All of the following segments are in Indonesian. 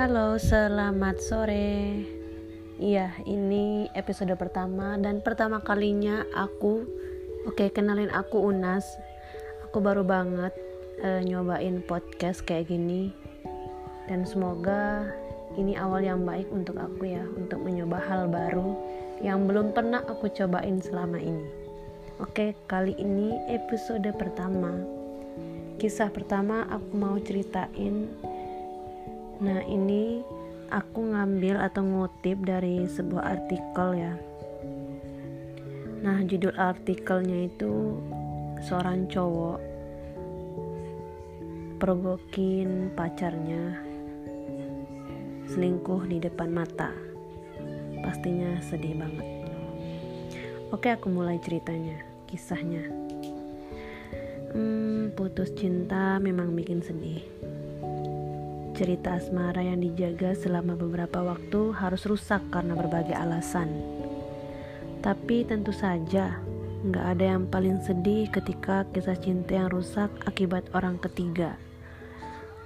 Halo, selamat sore. Iya, ini episode pertama dan pertama kalinya aku Oke, kenalin aku Unas. Aku baru banget uh, nyobain podcast kayak gini. Dan semoga ini awal yang baik untuk aku ya, untuk mencoba hal baru yang belum pernah aku cobain selama ini. Oke, kali ini episode pertama. Kisah pertama aku mau ceritain Nah, ini aku ngambil atau ngutip dari sebuah artikel ya. Nah, judul artikelnya itu seorang cowok pergokin pacarnya selingkuh di depan mata. Pastinya sedih banget. Oke, aku mulai ceritanya, kisahnya. Hmm, putus cinta memang bikin sedih cerita asmara yang dijaga selama beberapa waktu harus rusak karena berbagai alasan. Tapi tentu saja, nggak ada yang paling sedih ketika kisah cinta yang rusak akibat orang ketiga.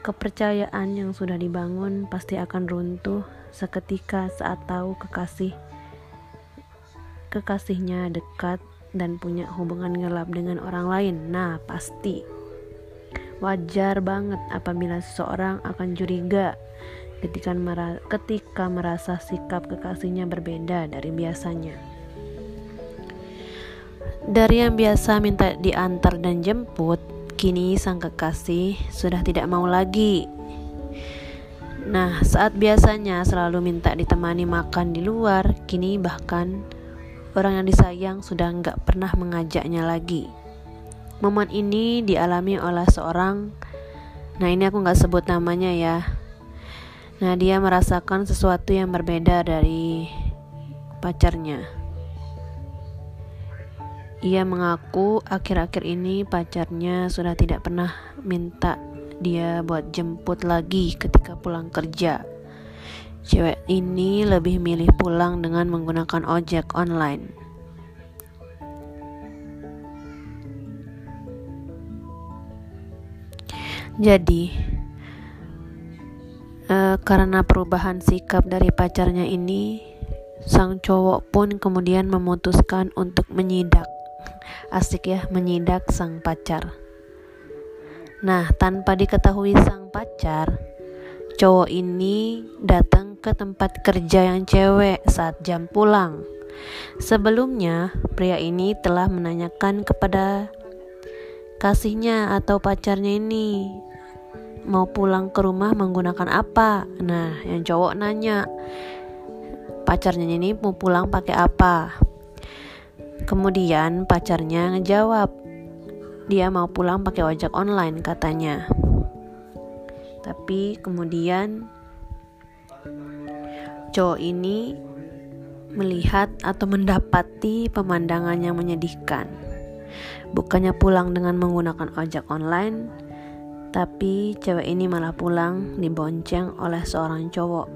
Kepercayaan yang sudah dibangun pasti akan runtuh seketika saat tahu kekasih kekasihnya dekat dan punya hubungan gelap dengan orang lain. Nah, pasti Wajar banget apabila seseorang akan curiga ketika, mera ketika merasa sikap kekasihnya berbeda dari biasanya. Dari yang biasa minta diantar dan jemput, kini sang kekasih sudah tidak mau lagi. Nah, saat biasanya selalu minta ditemani makan di luar, kini bahkan orang yang disayang sudah nggak pernah mengajaknya lagi. Momen ini dialami oleh seorang Nah ini aku nggak sebut namanya ya. Nah dia merasakan sesuatu yang berbeda dari pacarnya. Ia mengaku akhir-akhir ini pacarnya sudah tidak pernah minta dia buat jemput lagi ketika pulang kerja. Cewek ini lebih milih pulang dengan menggunakan ojek online Jadi, uh, karena perubahan sikap dari pacarnya ini, sang cowok pun kemudian memutuskan untuk menyidak. Asik ya, menyidak sang pacar. Nah, tanpa diketahui sang pacar, cowok ini datang ke tempat kerja yang cewek saat jam pulang. Sebelumnya, pria ini telah menanyakan kepada kasihnya atau pacarnya ini. Mau pulang ke rumah menggunakan apa? Nah yang cowok nanya pacarnya ini mau pulang pakai apa? Kemudian pacarnya ngejawab dia mau pulang pakai ojek online katanya. Tapi kemudian cowok ini melihat atau mendapati pemandangan yang menyedihkan Bukannya pulang dengan menggunakan ojek online, tapi cewek ini malah pulang dibonceng oleh seorang cowok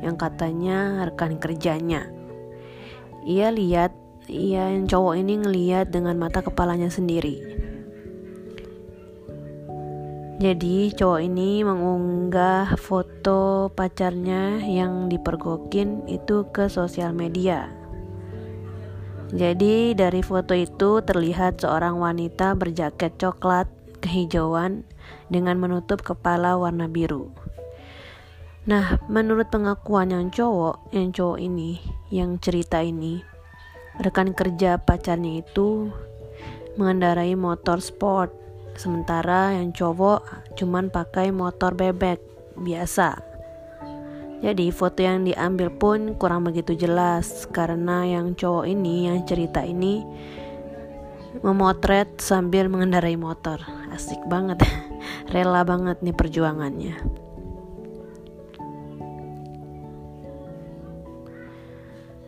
yang katanya rekan kerjanya. Ia lihat, ia yang cowok ini ngeliat dengan mata kepalanya sendiri. Jadi cowok ini mengunggah foto pacarnya yang dipergokin itu ke sosial media jadi dari foto itu terlihat seorang wanita berjaket coklat kehijauan dengan menutup kepala warna biru. Nah, menurut pengakuan yang cowok, yang cowok ini, yang cerita ini, rekan kerja pacarnya itu mengendarai motor sport, sementara yang cowok cuman pakai motor bebek biasa. Jadi foto yang diambil pun kurang begitu jelas karena yang cowok ini yang cerita ini memotret sambil mengendarai motor. Asik banget. Rela banget nih perjuangannya.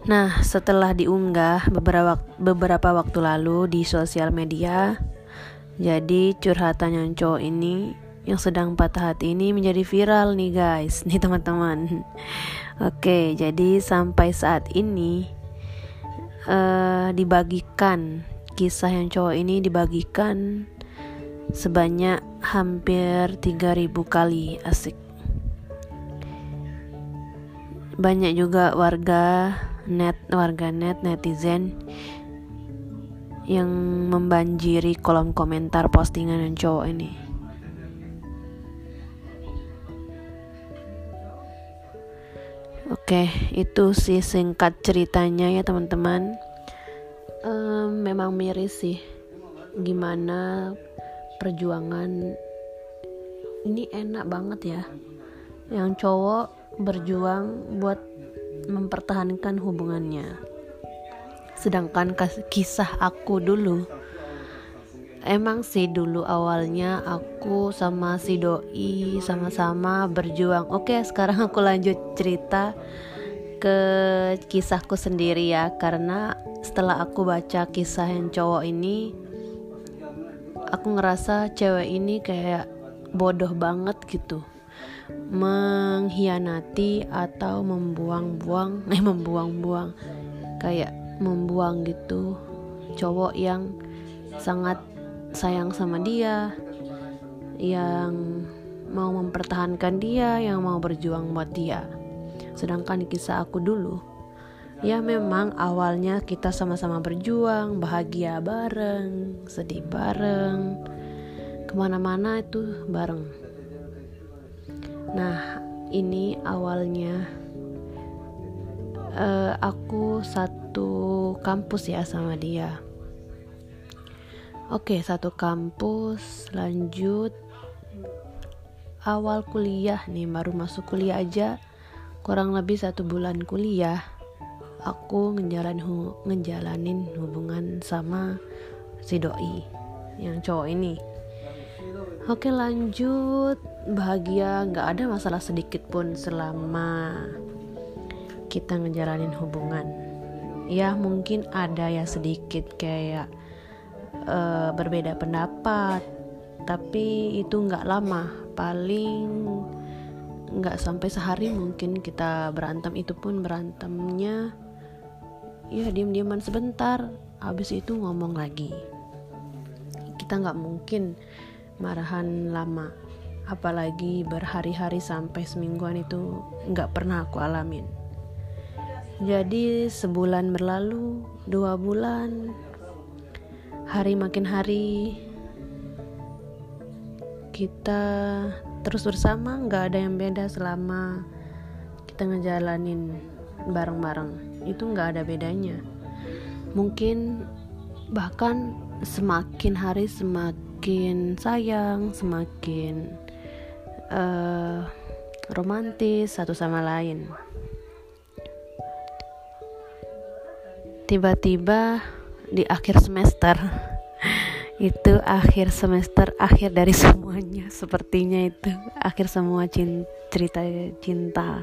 Nah, setelah diunggah beberapa beberapa waktu lalu di sosial media, jadi curhatan yang cowok ini yang sedang patah hati ini menjadi viral nih guys nih teman-teman oke jadi sampai saat ini uh, dibagikan kisah yang cowok ini dibagikan sebanyak hampir 3000 kali asik banyak juga warga net warga net netizen yang membanjiri kolom komentar postingan yang cowok ini. Oke, itu sih singkat ceritanya ya teman-teman. Um, memang miris sih, gimana perjuangan ini enak banget ya. Yang cowok berjuang buat mempertahankan hubungannya sedangkan kisah aku dulu emang sih dulu awalnya aku sama si doi sama-sama berjuang. Oke sekarang aku lanjut cerita ke kisahku sendiri ya. Karena setelah aku baca kisah yang cowok ini aku ngerasa cewek ini kayak bodoh banget gitu. Mengkhianati atau membuang-buang eh membuang-buang kayak membuang gitu cowok yang sangat sayang sama dia yang mau mempertahankan dia yang mau berjuang buat dia sedangkan kisah aku dulu ya memang awalnya kita sama-sama berjuang bahagia bareng sedih bareng ke mana-mana itu bareng nah ini awalnya uh, aku satu kampus ya sama dia. Oke, satu kampus, lanjut. Awal kuliah nih, baru masuk kuliah aja, kurang lebih satu bulan kuliah, aku ngejalan hu ngejalanin hubungan sama si doi yang cowok ini. Oke lanjut. Bahagia nggak ada masalah sedikit pun selama kita ngejalanin hubungan. Ya mungkin ada ya sedikit kayak uh, berbeda pendapat. Tapi itu nggak lama paling nggak sampai sehari mungkin kita berantem. Itu pun berantemnya ya diam-diaman sebentar habis itu ngomong lagi. Kita nggak mungkin marahan lama apalagi berhari-hari sampai semingguan itu nggak pernah aku alamin. Jadi sebulan berlalu, dua bulan, hari makin hari, kita terus bersama, nggak ada yang beda selama kita ngejalanin bareng-bareng. Itu nggak ada bedanya. Mungkin bahkan semakin hari semakin sayang, semakin uh, romantis satu sama lain. tiba-tiba di akhir semester. Itu akhir semester akhir dari semuanya sepertinya itu. Akhir semua cinta, cerita cinta.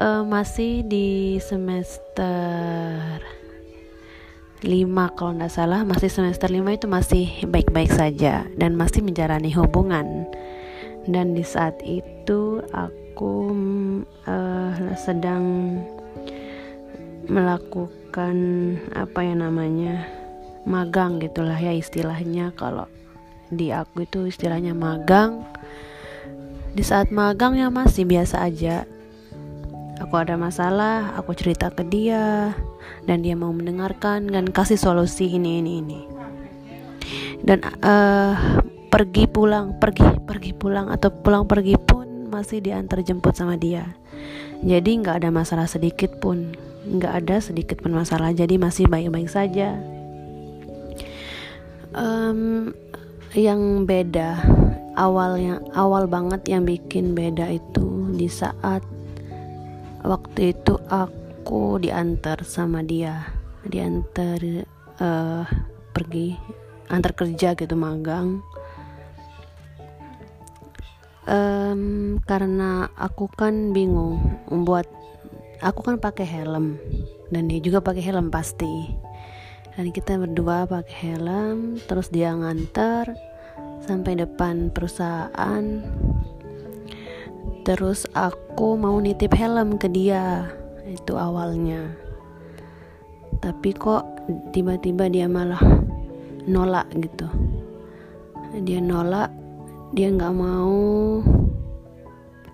Uh, masih di semester 5 kalau tidak salah. Masih semester 5 itu masih baik-baik saja dan masih menjalani hubungan. Dan di saat itu aku uh, sedang melakukan apa ya namanya magang gitulah ya istilahnya. Kalau di aku itu istilahnya magang. Di saat magang ya masih biasa aja. Aku ada masalah aku cerita ke dia dan dia mau mendengarkan dan kasih solusi ini ini ini. Dan uh, pergi pulang pergi pergi pulang atau pulang pergi pun masih diantar jemput sama dia. Jadi nggak ada masalah sedikit pun nggak ada sedikit pun masalah jadi masih baik-baik saja. Um, yang beda awal yang awal banget yang bikin beda itu di saat waktu itu aku diantar sama dia. Diantar uh, pergi antar kerja gitu magang. Um, karena aku kan bingung buat aku kan pakai helm dan dia juga pakai helm pasti. Dan kita berdua pakai helm terus dia nganter sampai depan perusahaan. Terus aku mau nitip helm ke dia itu awalnya. Tapi kok tiba-tiba dia malah nolak gitu. Dia nolak dia nggak mau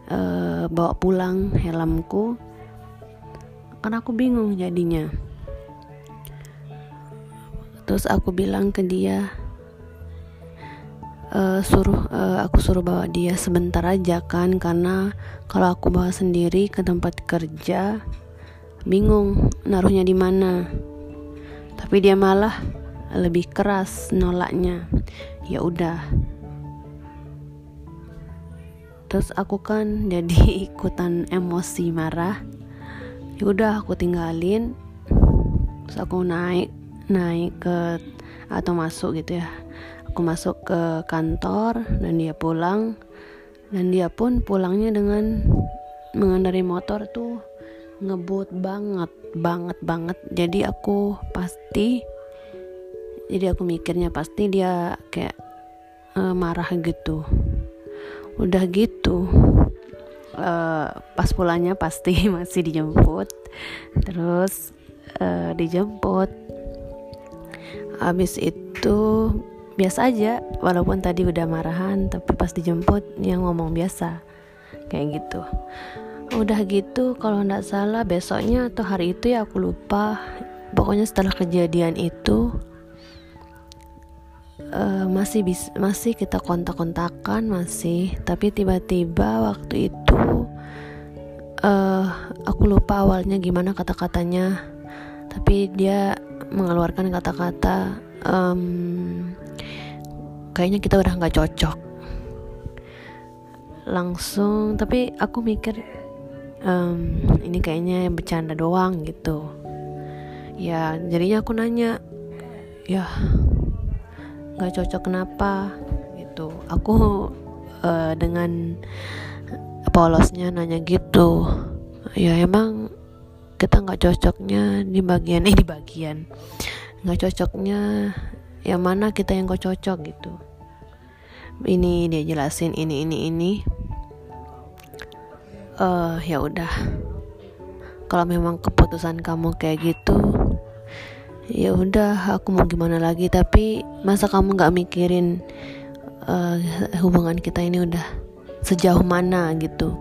uh, bawa pulang helmku kan aku bingung jadinya. Terus aku bilang ke dia uh, suruh uh, aku suruh bawa dia sebentar aja kan karena kalau aku bawa sendiri ke tempat kerja bingung naruhnya di mana. Tapi dia malah lebih keras nolaknya. Ya udah. Terus aku kan jadi ikutan emosi marah ya udah aku tinggalin. Terus aku naik naik ke atau masuk gitu ya. Aku masuk ke kantor dan dia pulang. Dan dia pun pulangnya dengan mengendarai motor tuh ngebut banget banget banget. Jadi aku pasti jadi aku mikirnya pasti dia kayak uh, marah gitu. Udah gitu uh, pas pulangnya pasti masih dijemput. Terus uh, dijemput. Habis itu biasa aja walaupun tadi udah marahan tapi pas dijemput dia ngomong biasa. Kayak gitu. Udah gitu kalau ndak salah besoknya atau hari itu ya aku lupa. Pokoknya setelah kejadian itu uh, masih bis masih kita kontak-kontakan masih. Tapi tiba-tiba waktu itu uh, aku lupa awalnya gimana kata-katanya. Tapi dia mengeluarkan kata-kata um, kayaknya kita udah nggak cocok. Langsung tapi aku mikir um, ini kayaknya bercanda doang gitu. Ya jadinya aku nanya ya nggak cocok kenapa? Gitu. Aku uh, dengan polosnya nanya gitu ya emang kita nggak cocoknya di bagian ini di bagian. Nggak cocoknya yang mana kita yang kok cocok gitu. Ini dia jelasin ini ini ini. Uh, ya udah. Kalau memang keputusan kamu kayak gitu ya udah aku mau gimana lagi tapi masa kamu nggak mikirin uh, hubungan kita ini udah sejauh mana gitu?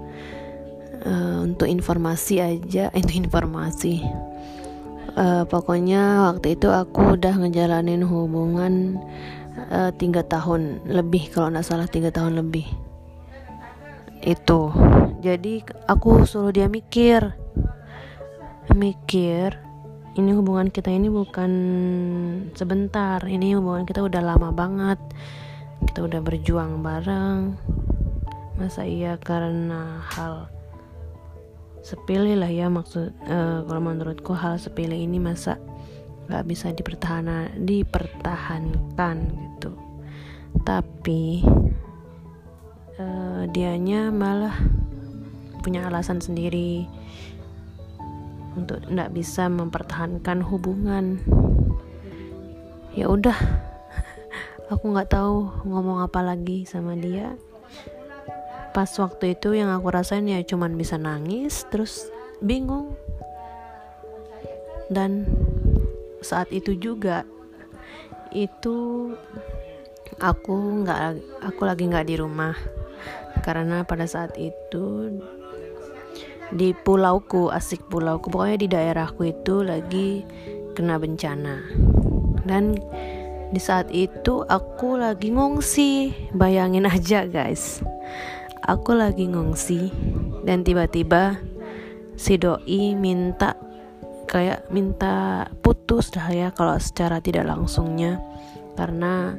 Uh, untuk informasi aja itu informasi. Uh, pokoknya waktu itu aku udah ngejalanin hubungan Eh, tiga tahun lebih kalau nggak salah tiga tahun lebih. Itu. Jadi aku suruh dia mikir. Mikir ini hubungan kita ini bukan sebentar. Ini hubungan kita udah lama banget. Kita udah berjuang bareng. Masa iya karena hal sepele lah ya maksud uh, kalau menurutku hal sepele ini masa nggak bisa dipertahankan dipertahankan gitu. Tapi uh, dianya malah punya alasan sendiri untuk nggak bisa mempertahankan hubungan. Ya udah aku nggak tahu ngomong apa lagi sama dia. Pas waktu itu yang aku rasain ya cuman bisa nangis terus bingung. Dan saat itu juga itu aku nggak aku lagi nggak di rumah. Karena pada saat itu di pulauku asik pulauku. Pokoknya di daerahku itu lagi kena bencana. Dan di saat itu aku lagi ngungsi. Bayangin aja guys. Aku lagi ngungsi dan tiba-tiba si doi minta kayak minta putus dah ya kalau secara tidak langsungnya. Karena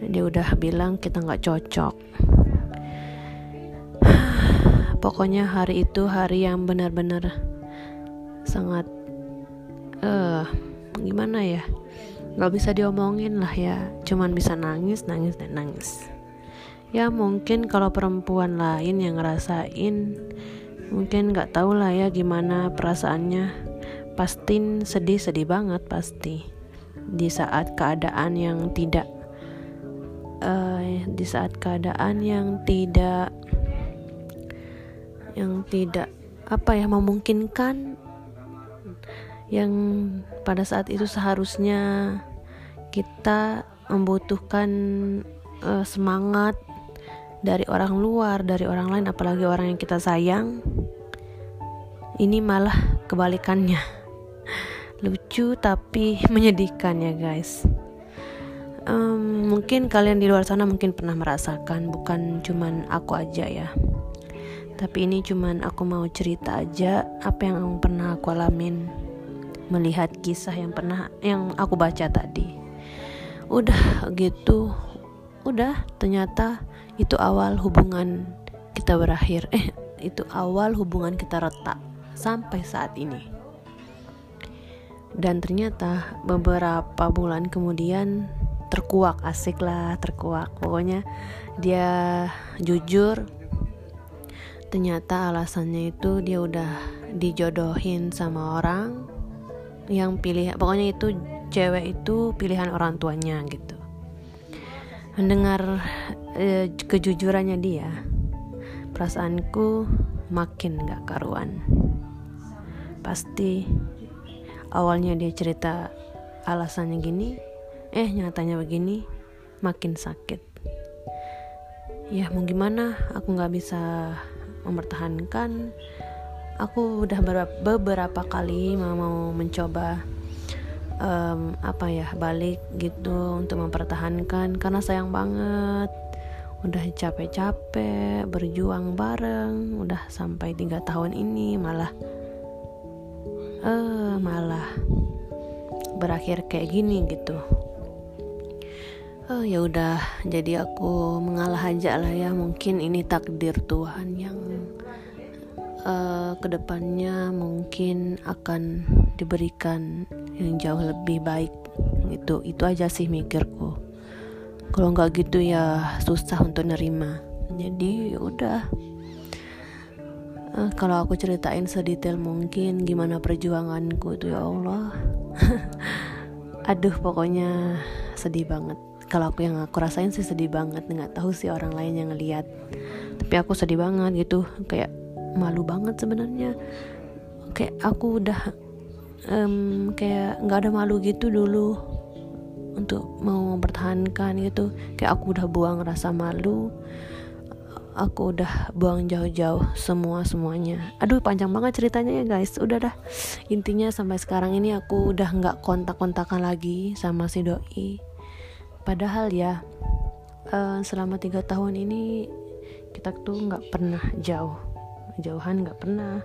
dia udah bilang kita nggak cocok pokoknya hari itu hari yang benar-benar sangat uh, gimana ya? Nggak bisa diomongin lah ya. Cuman bisa nangis nangis dan nangis. Ya mungkin kalau perempuan lain yang ngerasain mungkin nggak tahu lah ya gimana perasaannya. Pasti sedih-sedih banget pasti. Di saat keadaan yang tidak uh, di saat keadaan yang tidak yang tidak apa ya memungkinkan yang pada saat itu seharusnya kita membutuhkan uh, semangat dari orang luar dari orang lain apalagi orang yang kita sayang ini malah kebalikannya. Lucu tapi menyedihkan ya guys. Um, mungkin kalian di luar sana mungkin pernah merasakan bukan cuman aku aja ya tapi ini cuman aku mau cerita aja apa yang pernah aku alamin. Melihat kisah yang pernah yang aku baca tadi. Udah gitu udah ternyata itu awal hubungan kita berakhir. Eh itu awal hubungan kita retak sampai saat ini. Dan ternyata beberapa bulan kemudian terkuak asik lah terkuak. Pokoknya dia jujur ternyata alasannya itu dia udah dijodohin sama orang yang pilih pokoknya itu cewek itu pilihan orang tuanya gitu. Mendengar e, kejujurannya dia perasaanku makin gak karuan. Pasti awalnya dia cerita alasannya gini eh nyatanya begini makin sakit. Ya mau gimana? Aku nggak bisa mempertahankan. Aku udah beberapa kali mau, mencoba um, apa ya balik gitu untuk mempertahankan karena sayang banget. Udah capek-capek berjuang bareng udah sampai tiga tahun ini malah uh, malah berakhir kayak gini gitu oh ya udah jadi aku mengalah aja lah ya. Mungkin ini takdir Tuhan yang uh, ke depannya mungkin akan diberikan yang jauh lebih baik. Itu itu aja sih mikirku. Kalau nggak gitu ya susah untuk nerima. Jadi ya udah. Uh, kalau aku ceritain sedetail mungkin gimana perjuanganku itu ya Allah. Aduh pokoknya sedih banget kalau aku yang aku rasain sih sedih banget nggak tahu sih orang lain yang ngeliat tapi aku sedih banget gitu kayak malu banget sebenarnya. Kayak aku udah um, kayak nggak ada malu gitu dulu untuk mau mempertahankan gitu. Kayak aku udah buang rasa malu aku udah buang jauh-jauh semua semuanya. Aduh panjang banget ceritanya ya guys. Udah dah. Intinya sampai sekarang ini aku udah nggak kontak-kontakan lagi sama si doi padahal ya uh, selama tiga tahun ini kita tuh nggak pernah jauh. Jauhan nggak pernah.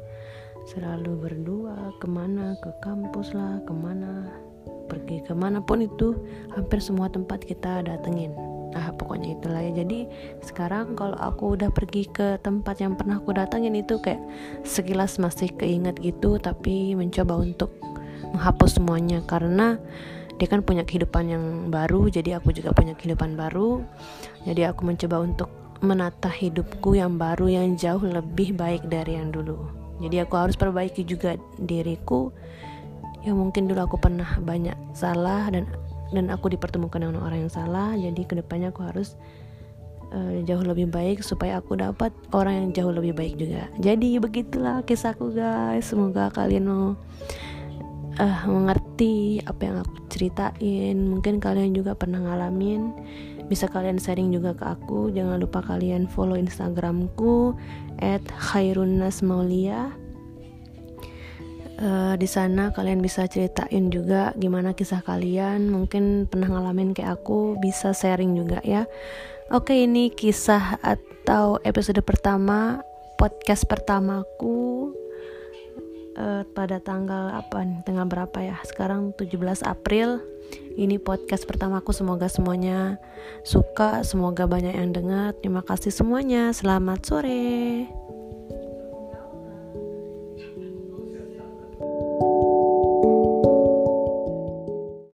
Selalu berdua ke mana ke kampus lah ke mana pergi ke mana pun itu hampir semua tempat kita datengin. Ah pokoknya itulah ya. Jadi sekarang kalau aku udah pergi ke tempat yang pernah aku datengin itu kayak sekilas masih keinget gitu tapi mencoba untuk menghapus semuanya. Karena dia kan punya kehidupan yang baru jadi aku juga punya kehidupan baru. Jadi aku mencoba untuk menata hidupku yang baru yang jauh lebih baik dari yang dulu. Jadi aku harus perbaiki juga diriku. Yang mungkin dulu aku pernah banyak salah dan dan aku dipertemukan dengan orang yang salah. Jadi ke depannya aku harus uh, jauh lebih baik supaya aku dapat orang yang jauh lebih baik juga. Jadi begitulah kisahku guys. Semoga kalian mau uh, mengerti apa yang aku ceritain. Mungkin kalian juga pernah ngalamin. Bisa kalian sharing juga ke aku. Jangan lupa kalian follow instagramku at uh, di sana kalian bisa ceritain juga gimana kisah kalian. Mungkin pernah ngalamin kayak aku bisa sharing juga ya. Oke ini kisah atau episode pertama podcast pertamaku uh, pada tanggal apa nih? Tanggal berapa ya? Sekarang 17 April. Ini podcast pertamaku. Semoga semuanya suka semoga banyak yang dengar. Terima kasih semuanya. Selamat sore